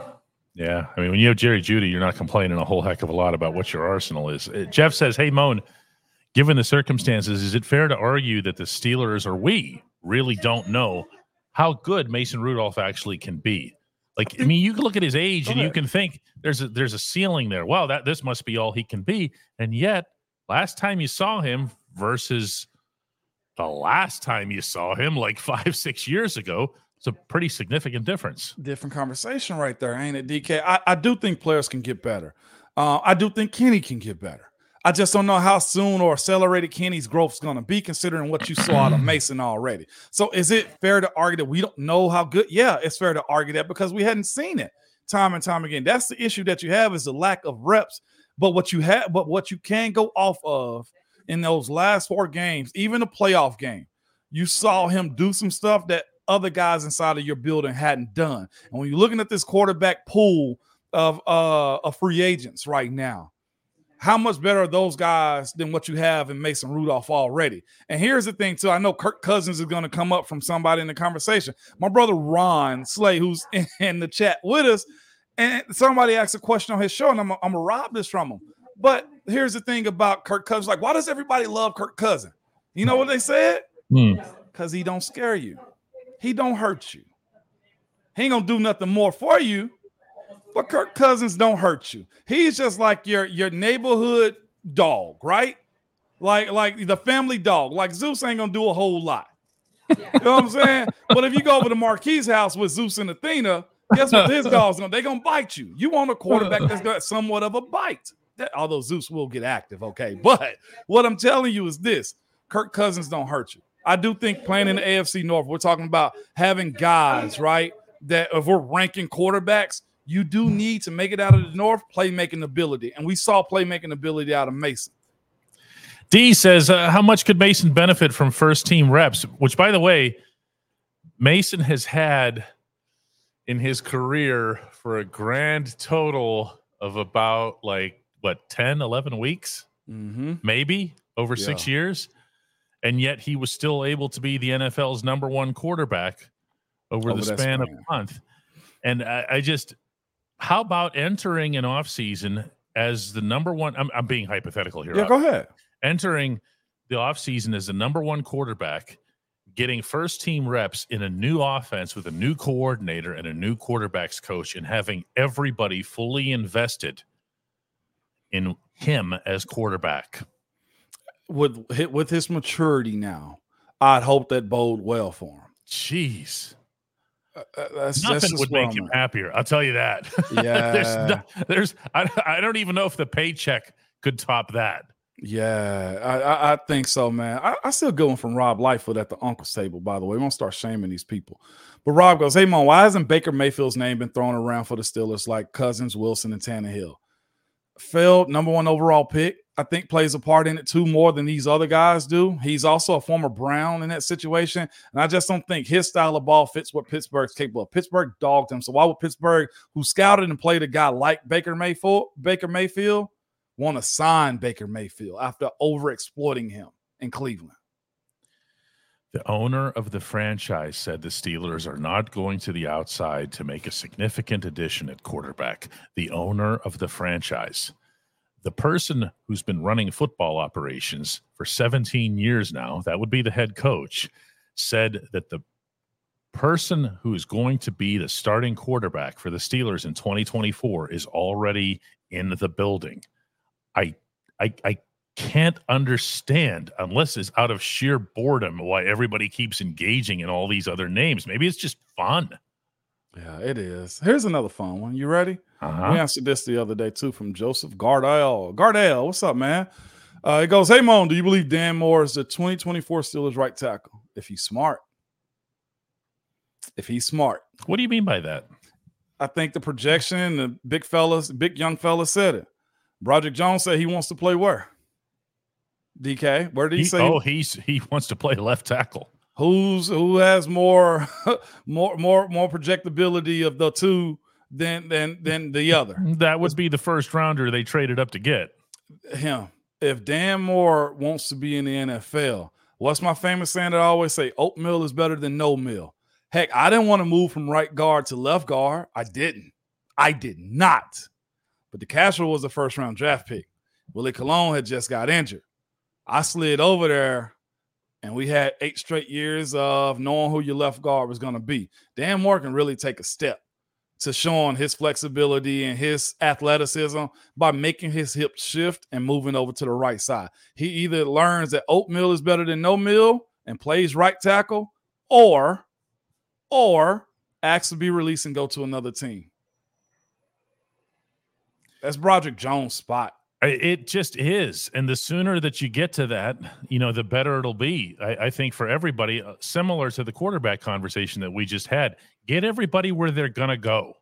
Yeah. I mean, when you have Jerry Jeudy, you're not complaining a whole heck of a lot about what your arsenal is. Uh, Jeff says, Hey, Moan, given the circumstances, is it fair to argue that the Steelers or we really don't know how good Mason Rudolph actually can be? Like, I mean, you can look at his age and you can think there's a there's a ceiling there. Wow, that this must be all he can be. And yet, last time you saw him versus the last time you saw him, like five, six years ago, it's a pretty significant difference. Different conversation right there, ain't it, DK? I, I do think players can get better. Uh, I do think Kenny can get better. I just don't know how soon or accelerated Kenny's growth is going to be, considering what you saw out of Mason already. So, is it fair to argue that we don't know how good? Yeah, it's fair to argue that because we hadn't seen it time and time again. That's the issue that you have is the lack of reps. But what you have, but what you can go off of in those last four games, even the playoff game, you saw him do some stuff that other guys inside of your building hadn't done. And when you're looking at this quarterback pool of uh of free agents right now, how much better are those guys than what you have in Mason Rudolph already? And here's the thing, too. I know Kirk Cousins is going to come up from somebody in the conversation. My brother Ron Slay, who's in the chat with us, and somebody asked a question on his show, and I'm, I'm gonna rob this from him. But here's the thing about Kirk Cousins: like, why does everybody love Kirk Cousins? You know what they said? Hmm. Because he don't scare you, he don't hurt you, he ain't gonna do nothing more for you. But Kirk Cousins don't hurt you. He's just like your your neighborhood dog, right? Like like the family dog. Like Zeus ain't gonna do a whole lot. You know what I'm saying? But if you go over to Maurkice' house with Zeus and Athena, guess what his dog's gonna? They gonna bite you. You want a quarterback that's got somewhat of a bite. That, although Zeus will get active, okay. But what I'm telling you is this: Kirk Cousins don't hurt you. I do think playing in the AFC North, we're talking about having guys, right? That if we're ranking quarterbacks, you do need to make it out of the North playmaking ability, and we saw playmaking ability out of Mason. D says, uh, how much could Mason benefit from first team reps? Which, by the way, Mason has had in his career for a grand total of about like what 10, 11 weeks, Mm-hmm. maybe over six years. And yet he was still able to be the NFL's number one quarterback over, Over the that span of a month. And I, I just, how about entering an offseason as the number one? I'm, I'm being hypothetical here. Yeah, go ahead. entering the offseason as the number one quarterback, getting first team reps in a new offense with a new coordinator and a new quarterbacks coach and having everybody fully invested in him as quarterback. With with his maturity now, I'd hope that bode well for him. Jeez. Uh, that's, Nothing that's would make him happier. I'll tell you that. Yeah. there's, no, there's, I, I don't even know if the paycheck could top that. Yeah, I, I, I think so, man. I, I still go one from Rob Lightfoot at the Uncle's table, by the way. We won't start shaming these people. But Rob goes, Hey, Mon, why hasn't Baker Mayfield's name been thrown around for the Steelers like Cousins, Wilson, and Tannehill? Failed number one overall pick. I think plays a part in it too more than these other guys do. He's also a former Brown in that situation. And I just don't think his style of ball fits what Pittsburgh's capable of. Pittsburgh dogged him. So why would Pittsburgh, who scouted and played a guy like Baker Mayfield, Baker Mayfield, want to sign Baker Mayfield after over exploiting him in Cleveland? The owner of the franchise said the Steelers are not going to the outside to make a significant addition at quarterback. The owner of the franchise the person who's been running football operations for 17 years now, that would be the head coach, said that the person who is going to be the starting quarterback for the Steelers in 2024 is already in the building. I I I can't understand unless it's out of sheer boredom why everybody keeps engaging in all these other names. Maybe it's just fun. Yeah, it is. Here's another fun one. You ready? Uh-huh. We answered this the other day too from Joseph Gardell. Gardell, what's up, man? Uh, it goes, Hey, Mon, do you believe Dan Moore is the 2024 Steelers right tackle? If he's smart. If he's smart. What do you mean by that? I think the projection, the big fellas, big young fellas said it. Broderick Jones said he wants to play where? DK, where did he, he say? Oh, he's he wants to play left tackle. Who's who has more more more more projectability of the two than than than the other? That would be the first rounder they traded up to get him. If Dan Moore wants to be in the NFL, what's my famous saying that I always say? Oatmeal is better than no meal. Heck, I didn't want to move from right guard to left guard. I didn't. I did not. But DeCastro was the first round draft pick. Willie Colon had just got injured. I slid over there and we had eight straight years of knowing who your left guard was going to be. Dan Moore can really take a step to showing his flexibility and his athleticism by making his hip shift and moving over to the right side. He either learns that oatmeal is better than no meal and plays right tackle, or or asks to be released and go to another team. That's Broderick Jones' spot. It just is. And the sooner that you get to that, you know, the better it'll be. I, I, think for everybody, uh, similar to the quarterback conversation that we just had, get everybody where they're going to go.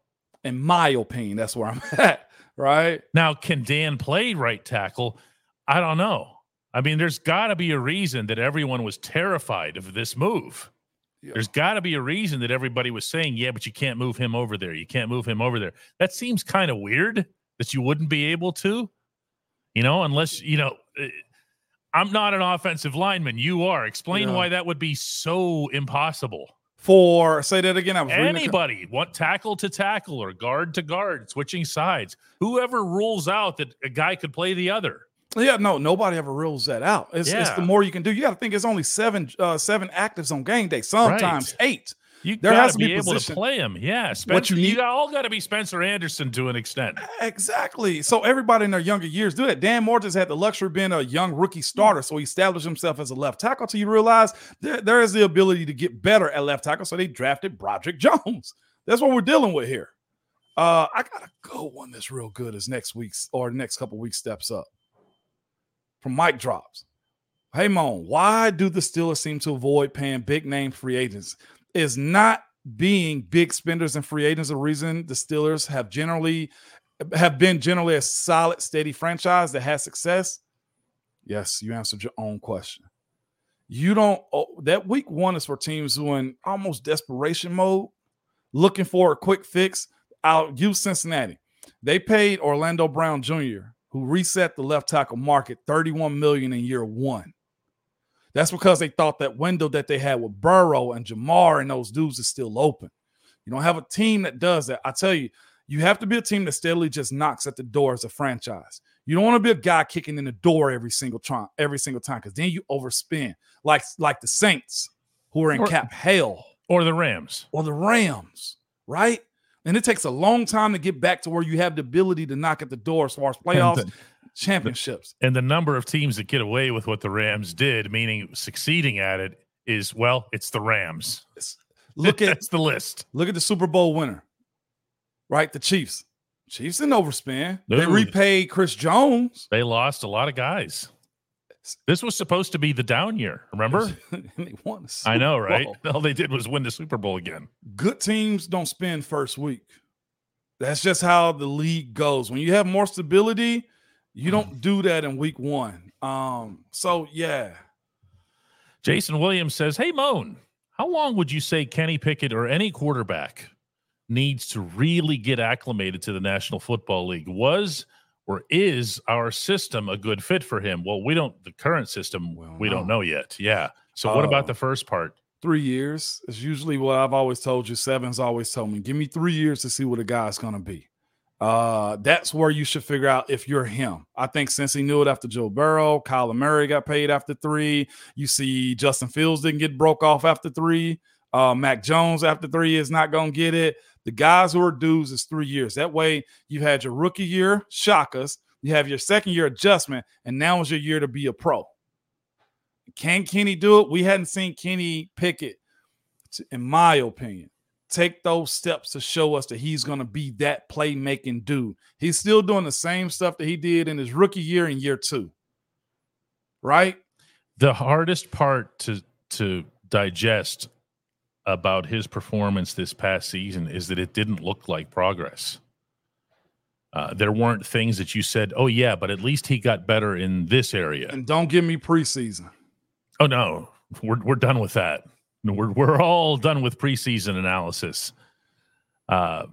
In my opinion, that's where I'm at. Right. Now, can Dan play right tackle? I don't know. I mean, there's got to be a reason that everyone was terrified of this move. Yeah. There's got to be a reason that everybody was saying, yeah, but you can't move him over there. You can't move him over there. That seems kind of weird that you wouldn't be able to you know, unless, you know, eh, I'm not an offensive lineman. You are. Explain yeah. why that would be so impossible. For say that again. I was anybody want tackle to tackle or guard to guard, switching sides. Whoever rules out that a guy could play the other. Yeah, no, nobody ever rules that out. It's, yeah. it's the more you can do. You got to think it's only seven uh, seven actives on game day, sometimes right. eight. You there has to be, be able to play him. Yeah, Spencer, what you need, you all got to be Spencer Anderson to an extent. Exactly. So everybody in their younger years do that. Dan just had the luxury of being a young rookie starter, so he established himself as a left tackle. Till you realize there, there is the ability to get better at left tackle, so they drafted Broderick Jones. That's what we're dealing with here. Uh, I gotta go one that's real good as next week's or next couple weeks steps up. From Mike drops. Hey Mon, why do the Steelers seem to avoid paying big name free agents? Is not being big spenders and free agents a reason the Steelers have generally have been generally a solid, steady franchise that has success? Yes, you answered your own question. You don't oh, that week one is for teams who in almost desperation mode, looking for a quick fix. I'll use Cincinnati. They paid Orlando Brown Jr., who reset the left tackle market 31 million in year one. That's because they thought that window that they had with Burrow and Ja'Marr and those dudes is still open. You don't have a team that does that. I tell you, you have to be a team that steadily just knocks at the door as a franchise. You don't want to be a guy kicking in the door every single time, every single time, because then you overspend. Like like the Saints, who are in Or- cap hell Or the Rams. or the Rams, right? And it takes a long time to get back to where you have the ability to knock at the door as far as playoffs, championships. and the number of teams that get away with what the Rams did, meaning succeeding at it, is well, it's the Rams. Look at That's the list. look at the Super Bowl winner, right? The Chiefs. Chiefs didn't overspend. They repaid Chris Jones. They lost a lot of guys. This was supposed to be the down year. Remember? and they won. I know, right? Bowl. All they did was win the Super Bowl again. Good teams don't spend first week. That's just how the league goes. When you have more stability, you don't do that in week one. Um, so yeah. Jason Williams says, Hey, Moan, how long would you say Kenny Pickett or any quarterback needs to really get acclimated to the National Football League? Was or is our system a good fit for him? Well, we don't, the current system, Well, we don't know yet. Yeah. So, what Uh, about the first part? Three years is usually what I've always told you. Seven's always told me, give me three years to see what a guy's gonna be. Uh, that's where you should figure out if you're him. I think since he knew it after Joe Burrow, Kyler Murray got paid after three. You see Justin Fields didn't get broke off after three. Uh, Mac Jones after three is not gonna get it. The guys who are dues is three years. That way you've had your rookie year, shock us. You have your second year adjustment, and now is your year to be a pro. Can Kenny do it? We hadn't seen Kenny Pickett, in my opinion, take those steps to show us that he's going to be that playmaking dude. He's still doing the same stuff that he did in his rookie year and year two. Right? The hardest part to, to digest about his performance this past season is that it didn't look like progress. Uh, there weren't things that you said, oh, yeah, but at least he got better in this area. And don't give me preseason. Oh no, we're we're done with that. We're we're all done with preseason analysis. Uh,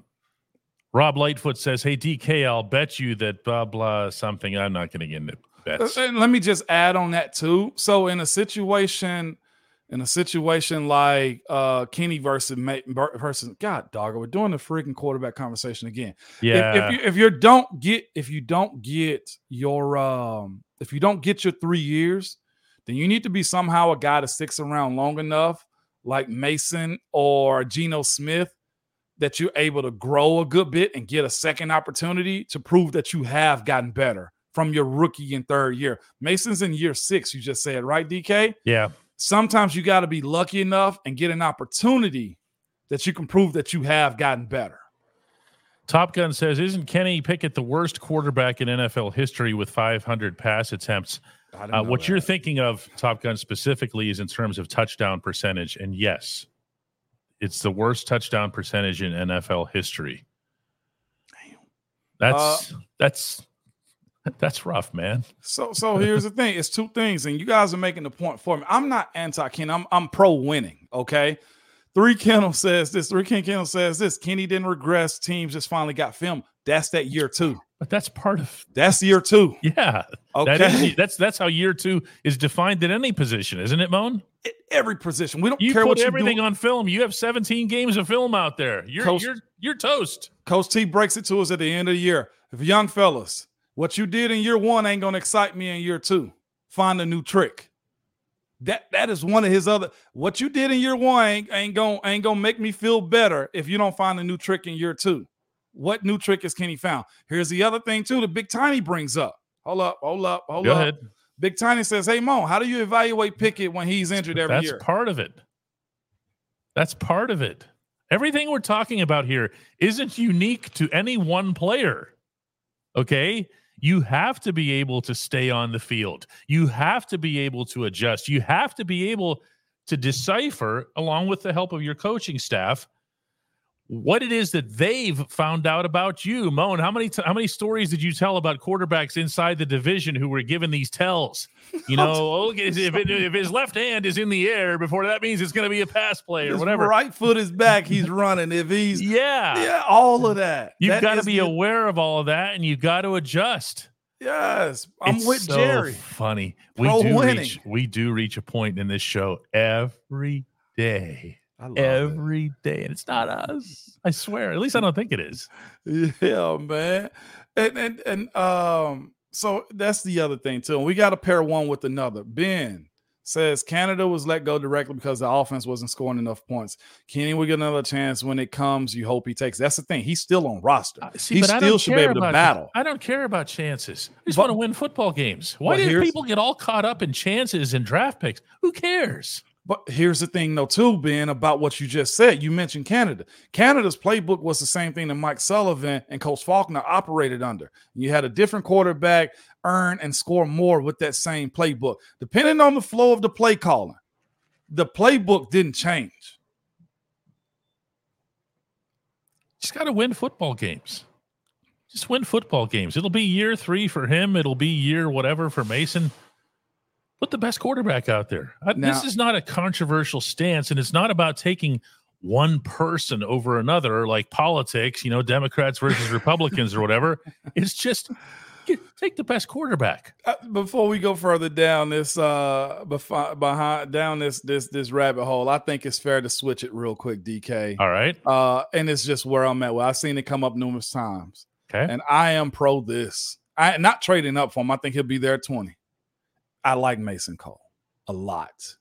Rob Lightfoot says, "Hey DK, I'll bet you that blah blah something." I'm not going to get into bets. And let me just add on that too. So in a situation, in a situation like uh Kenny versus versus God dog, we're doing the freaking quarterback conversation again. If- Yeah, if, you if you don't get if you don't get your um if you don't get your three years, then you need to be somehow a guy that sticks around long enough, like Mason or Geno Smith, that you're able to grow a good bit and get a second opportunity to prove that you have gotten better from your rookie and third year. Mason's in year six, you just said, right, DK? yeah. Sometimes you got to be lucky enough and get an opportunity that you can prove that you have gotten better. Top Gun says, "Isn't Kenny Pickett the worst quarterback in NFL history with 500 pass attempts?" Uh, what that. you're thinking of, Top Gun specifically, is in terms of touchdown percentage, and yes, it's the worst touchdown percentage in NFL history. That's that's that's rough, man. So so here's the thing. It's two things, and you guys are making the point for me. I'm not anti-Kenny. I'm I'm pro winning. Okay. Three Kennel says this. Three Ken Kennel says this. Kenny didn't regress. Teams just finally got film. That's that year two. But that's part of That's year two. yeah. Okay. That is, that's that's how year two is defined in any position, isn't it, Moan? At Every position. We don't You care put what you everything do. on film. You have 17 games of film out there. You're Coast- you're you're toast. Coach T breaks it to us at the end of the year. If young fellas, what you did in year one ain't gonna excite me in year two. Find a new trick. That that is one of his other. What you did in year one ain't, ain't gonna ain't gonna make me feel better if you don't find a new trick in year two. What new trick is Kenny found? Here's the other thing too. The Big Tiny brings up. Hold up, hold up, hold Go up. ahead. Big Tiny says, "Hey Mo, how do you evaluate Pickett when he's injured every That's year?" That's part of it. That's part of it. Everything we're talking about here isn't unique to any one player. Okay? You have to be able to stay on the field. You have to be able to adjust. You have to be able to decipher, along with the help of your coaching staff, what it is that they've found out about you. Moan, how many t- how many stories did you tell about quarterbacks inside the division who were given these tells? You know, oh, if, it, if his left hand is in the air before that means it's going to be a pass play or His whatever. right foot is back. He's running. If he's Yeah. yeah, all of that. You've got to be aware of all of that and you've got to adjust. Yes, I'm It's with so Jerry. Funny. We Pro do winning. reach we do reach a point in this show every day. Every day. And it's not us. I swear. At least I don't think it is. Yeah, man. And and and um, so that's the other thing too. We got to pair one with another. Ben, says Canada was let go directly because the offense wasn't scoring enough points. Kenny will get another chance when it comes. You hope he takes. That's the thing. He's still on roster. Uh, see, he still don't should be care able to battle. I don't care about chances. I just But- want to win football games. Why do people get all caught up in chances and draft picks? Who cares? But here's the thing, though, too, Ben, about what you just said. You mentioned Canada. Canada's playbook was the same thing that Mike Sullivan and Coach Faulkner operated under. You had a different quarterback earn and score more with that same playbook. Depending on the flow of the play calling, the playbook didn't change. Just got to win football games. Just win football games. It'll be year three for him. It'll be year whatever for Mason. Put the best quarterback out there. Now- this is not a controversial stance, and it's not about taking one person over another like politics, you know, Democrats versus Republicans or whatever. It's just get, take the best quarterback. Uh, before we go further down this uh behind down this this this rabbit hole, I think it's fair to switch it real quick, DK. All right. Uh, and it's just where I'm at. Well, I've seen it come up numerous times. Okay. and I am pro this. I not trading up for him. I think he'll be there at 20. I like Mason Cole a lot.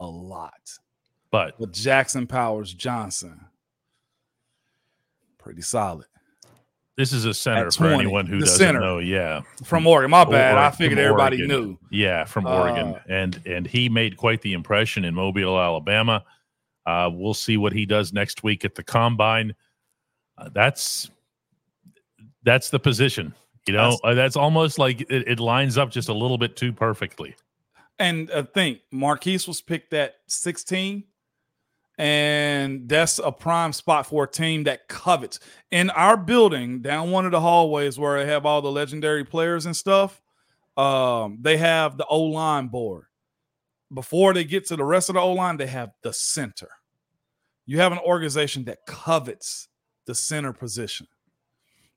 A lot. But But Jackson Powers Johnson, pretty solid. this is a center At for anyone who doesn't center. know. Yeah. From Oregon. My bad. I figured everybody Oregon. knew. Yeah, from Oregon, Uh, and and he made quite the impression in Mobile, Alabama. Uh, we'll see what he does next week at the combine. Uh, that's that's the position. You know, That's- Uh, that's almost like it, it lines up just a little bit too perfectly. And I think Maurkice was picked at 16. And that's a prime spot for a team that covets. In our building, down one of the hallways where I have all the legendary players and stuff, um, they have the O line board. Before they get to the rest of the O line, they have the center. You have an organization that covets the center position.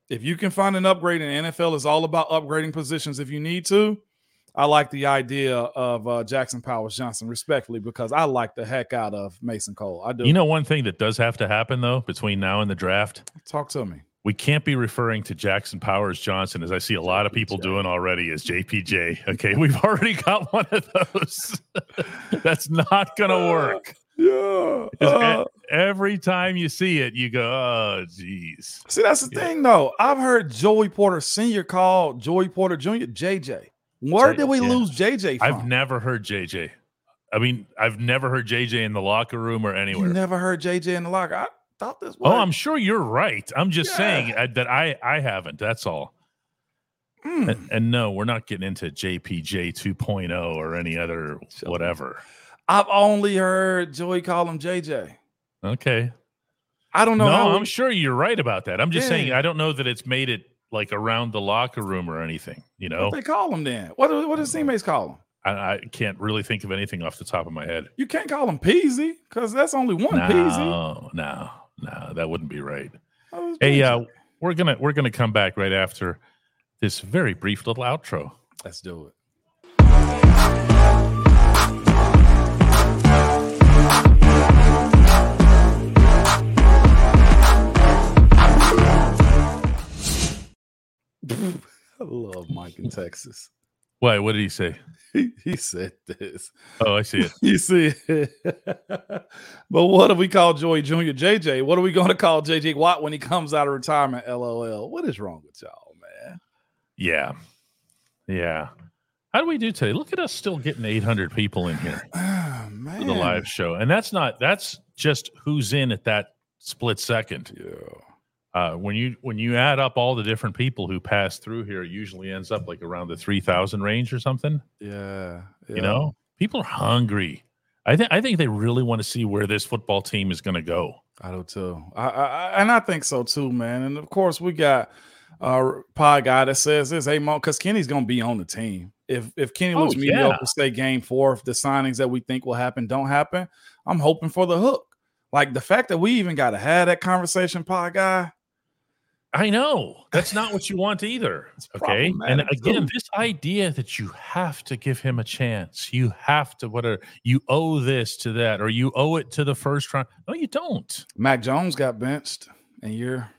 If you can find an upgrade, and NFL is all about upgrading positions if you need to. I like the idea of uh, Jackson Powers Johnson, respectfully, because I like the heck out of Mason Cole. I do. You know, one thing that does have to happen though between now and the draft, talk to me. we can't be referring to Jackson Powers Johnson as I see a lot of people JPJ. doing already as JPJ. Okay, we've already got one of those. That's not going to work. Yeah. e- every time you see it, you go, "Oh, geez." see, that's the Yeah. thing, though. I've heard Joey Porter Sr. call Joey Porter Jr. JJ. Where J- did we yeah. lose JJ from? I've never heard JJ. I mean, I've never heard JJ in the locker room or you anywhere. never heard JJ in the locker. I thought this was. oh, I'm sure you're right. I'm just Yeah. saying uh, that I I haven't. That's all. Mm. And, and no, we're not getting into JPJ 2.0 or any other whatever. I've only heard Joey call him JJ. Okay. I don't know No. I'm we- sure you're right about that. I'm just saying I don't know that it's made it like around the locker room or anything. You know, what they call him then? What do, what do his teammates call him? I, I can't really think of anything off the top of my head. You can't call him Peasy because that's only one Peasy. No, no, no, that wouldn't be right. Hey, uh, we're gonna we're gonna come back right after this very brief little outro. Let's do it. I love Mike in Texas. Wait, What did he say? He, he said this. Oh, I see it. You see it. but what do we call Joey Jr. JJ? What are we going to call JJ Watt when he comes out of retirement? LOL. What is wrong with y'all, man? Yeah, yeah. How do we do today? Look at us still getting 800 people in here Ah, for the live show, and that's not that's just who's in at that split second. Yeah. Uh, when you when you add up all the different people who pass through here, it usually ends up like around the 3,000 range or something. Yeah. You know, people are hungry. I think I think they really want to see where this football team is going to go. I do too. I, I, I- and I think so too, man. And of course, we got our pod guy that says this, hey, Mo, because Kenny's gonna be on the team. If if Kenny Oh, looks yeah. mediocre, say game four, if the signings that we think will happen don't happen, I'm hoping for the hook. Like the fact that we even got to have that conversation, pod guy. I know that's not what you want either. Okay. And again, too. this idea that you have to give him a chance, you have to, whatever, you owe this to that, or you owe it to the first round. No, you don't. Mac Jones got benched, and you're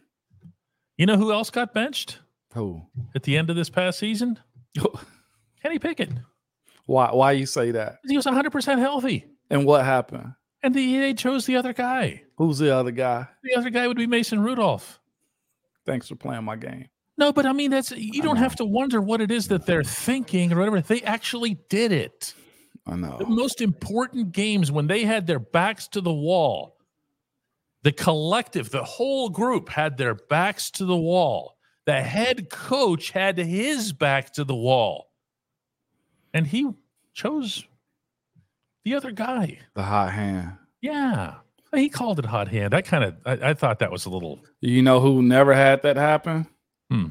You know who else got benched who? at the end of this past season? Kenny Pickett. Why? Why you say that? He was 100% healthy. And what happened? And the, they chose the other guy. Who's the other guy? The other guy would be Mason Rudolph. Thanks for playing my game. No, but I mean, that's you don't have to wonder what it is that they're thinking or whatever. They actually did it. I know. The most important games when they had their backs to the wall, the collective, the whole group had their backs to the wall. The head coach had his back to the wall. And he chose the other guy. The hot hand. Yeah. He called it hot hand. I kind of I, I, thought that was a little You know who never had that happen? Hmm.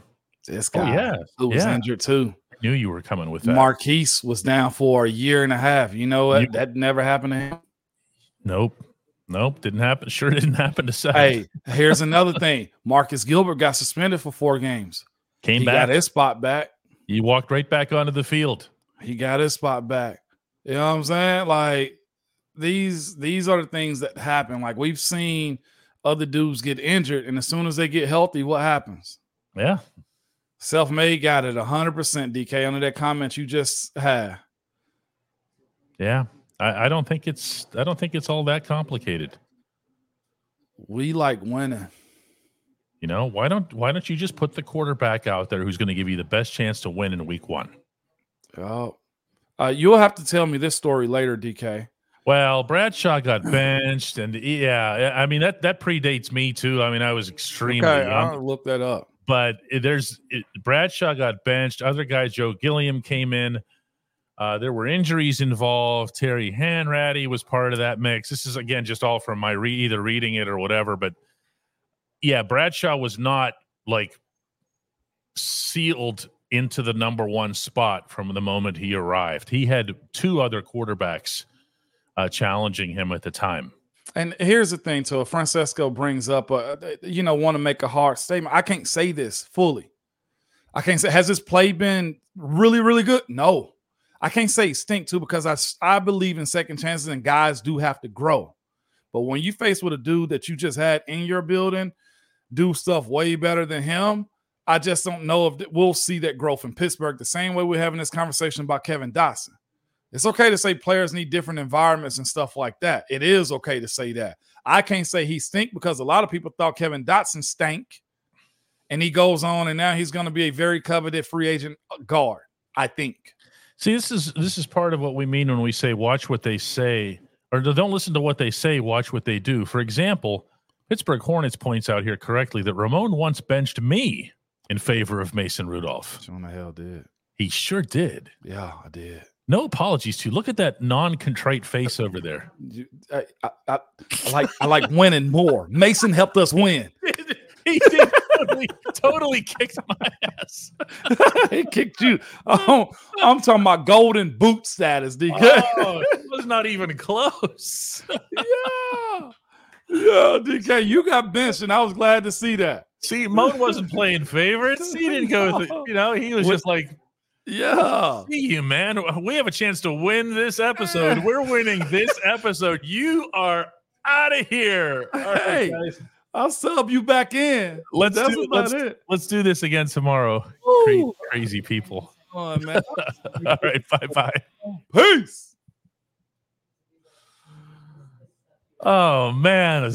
This Oh guy. yeah. Who was yeah. injured too. I knew you were coming with that. Maurkice was down for a year and a half. You know what? You- that never happened to him. Nope. Nope. Didn't happen. Sure didn't happen to say. Hey, here's another thing. Marcus Gilbert got suspended for four games. Came he back. got his spot back. He walked right back onto the field. He got his spot back. You know what I'm saying? Like these these are the things that happen. Like we've seen other dudes get injured, and as soon as they get healthy, what happens? Yeah. Self-made got it 100% DK under that comment you just had. Yeah. I, I don't think it's I don't think it's all that complicated. We like winning. You know, why don't why don't you just put the quarterback out there who's going to give you the best chance to win in week one? Oh, uh, you'll have to tell me this story later, DK. Well, Bradshaw got benched, and yeah, I mean that that predates me too. I mean, I was extremely Okay, young, I'll look that up. but there's it, Bradshaw got benched. Other guys, Joe Gilliam came in. Uh, there were injuries involved. Terry Hanratty was part of that mix. This is again just all from my re- either reading it or whatever. But yeah, Bradshaw was not like sealed into the number one spot from the moment he arrived. He had two other quarterbacks uh, challenging him at the time. And here's the thing, too. Francesco brings up, uh, you know, want to make a hard statement. I can't say this fully. I can't say has this play been really, really good? No, I can't say stink too because I, I believe in second chances and guys do have to grow. But when you face with a dude that you just had in your building do stuff way better than him, I just don't know if we'll see that growth in Pittsburgh the same way we're having this conversation about Kevin Dotson. It's okay to say players need different environments and stuff like that. It is okay to say that. I can't say he stink because a lot of people thought Kevin Dotson stank, and he goes on, and now he's going to be a very coveted free agent uh, guard. I think. See, this is this is part of what we mean when we say watch what they say, or don't listen to what they say, watch what they do. For example, Pittsburgh Hornets points out here correctly that Ramon once benched me in favor of Mason Rudolph. The hell did. He sure did. Yeah, I did. No apologies to you. Look at that non-contrite face over there. I, I, I, I like I like winning more. Mason helped us win. he did totally, totally kicked my ass. he kicked you. Oh. oh, I'm talking about golden boot status, DK. Oh, it was not even close. yeah. Yeah, DK, you got benched, and I was glad to see that. See, Moan wasn't playing favorites. He didn't go with it. You know, he was What- just like, Yeah. see you, man. We have a chance to win this episode. We're winning this episode. You are out of here. All right, Hey. guys. I'll sub you back in. Let's That's do, let's, it. let's do this again tomorrow. Crazy, crazy people. Come on, man. All right, bye bye. Peace. Oh man,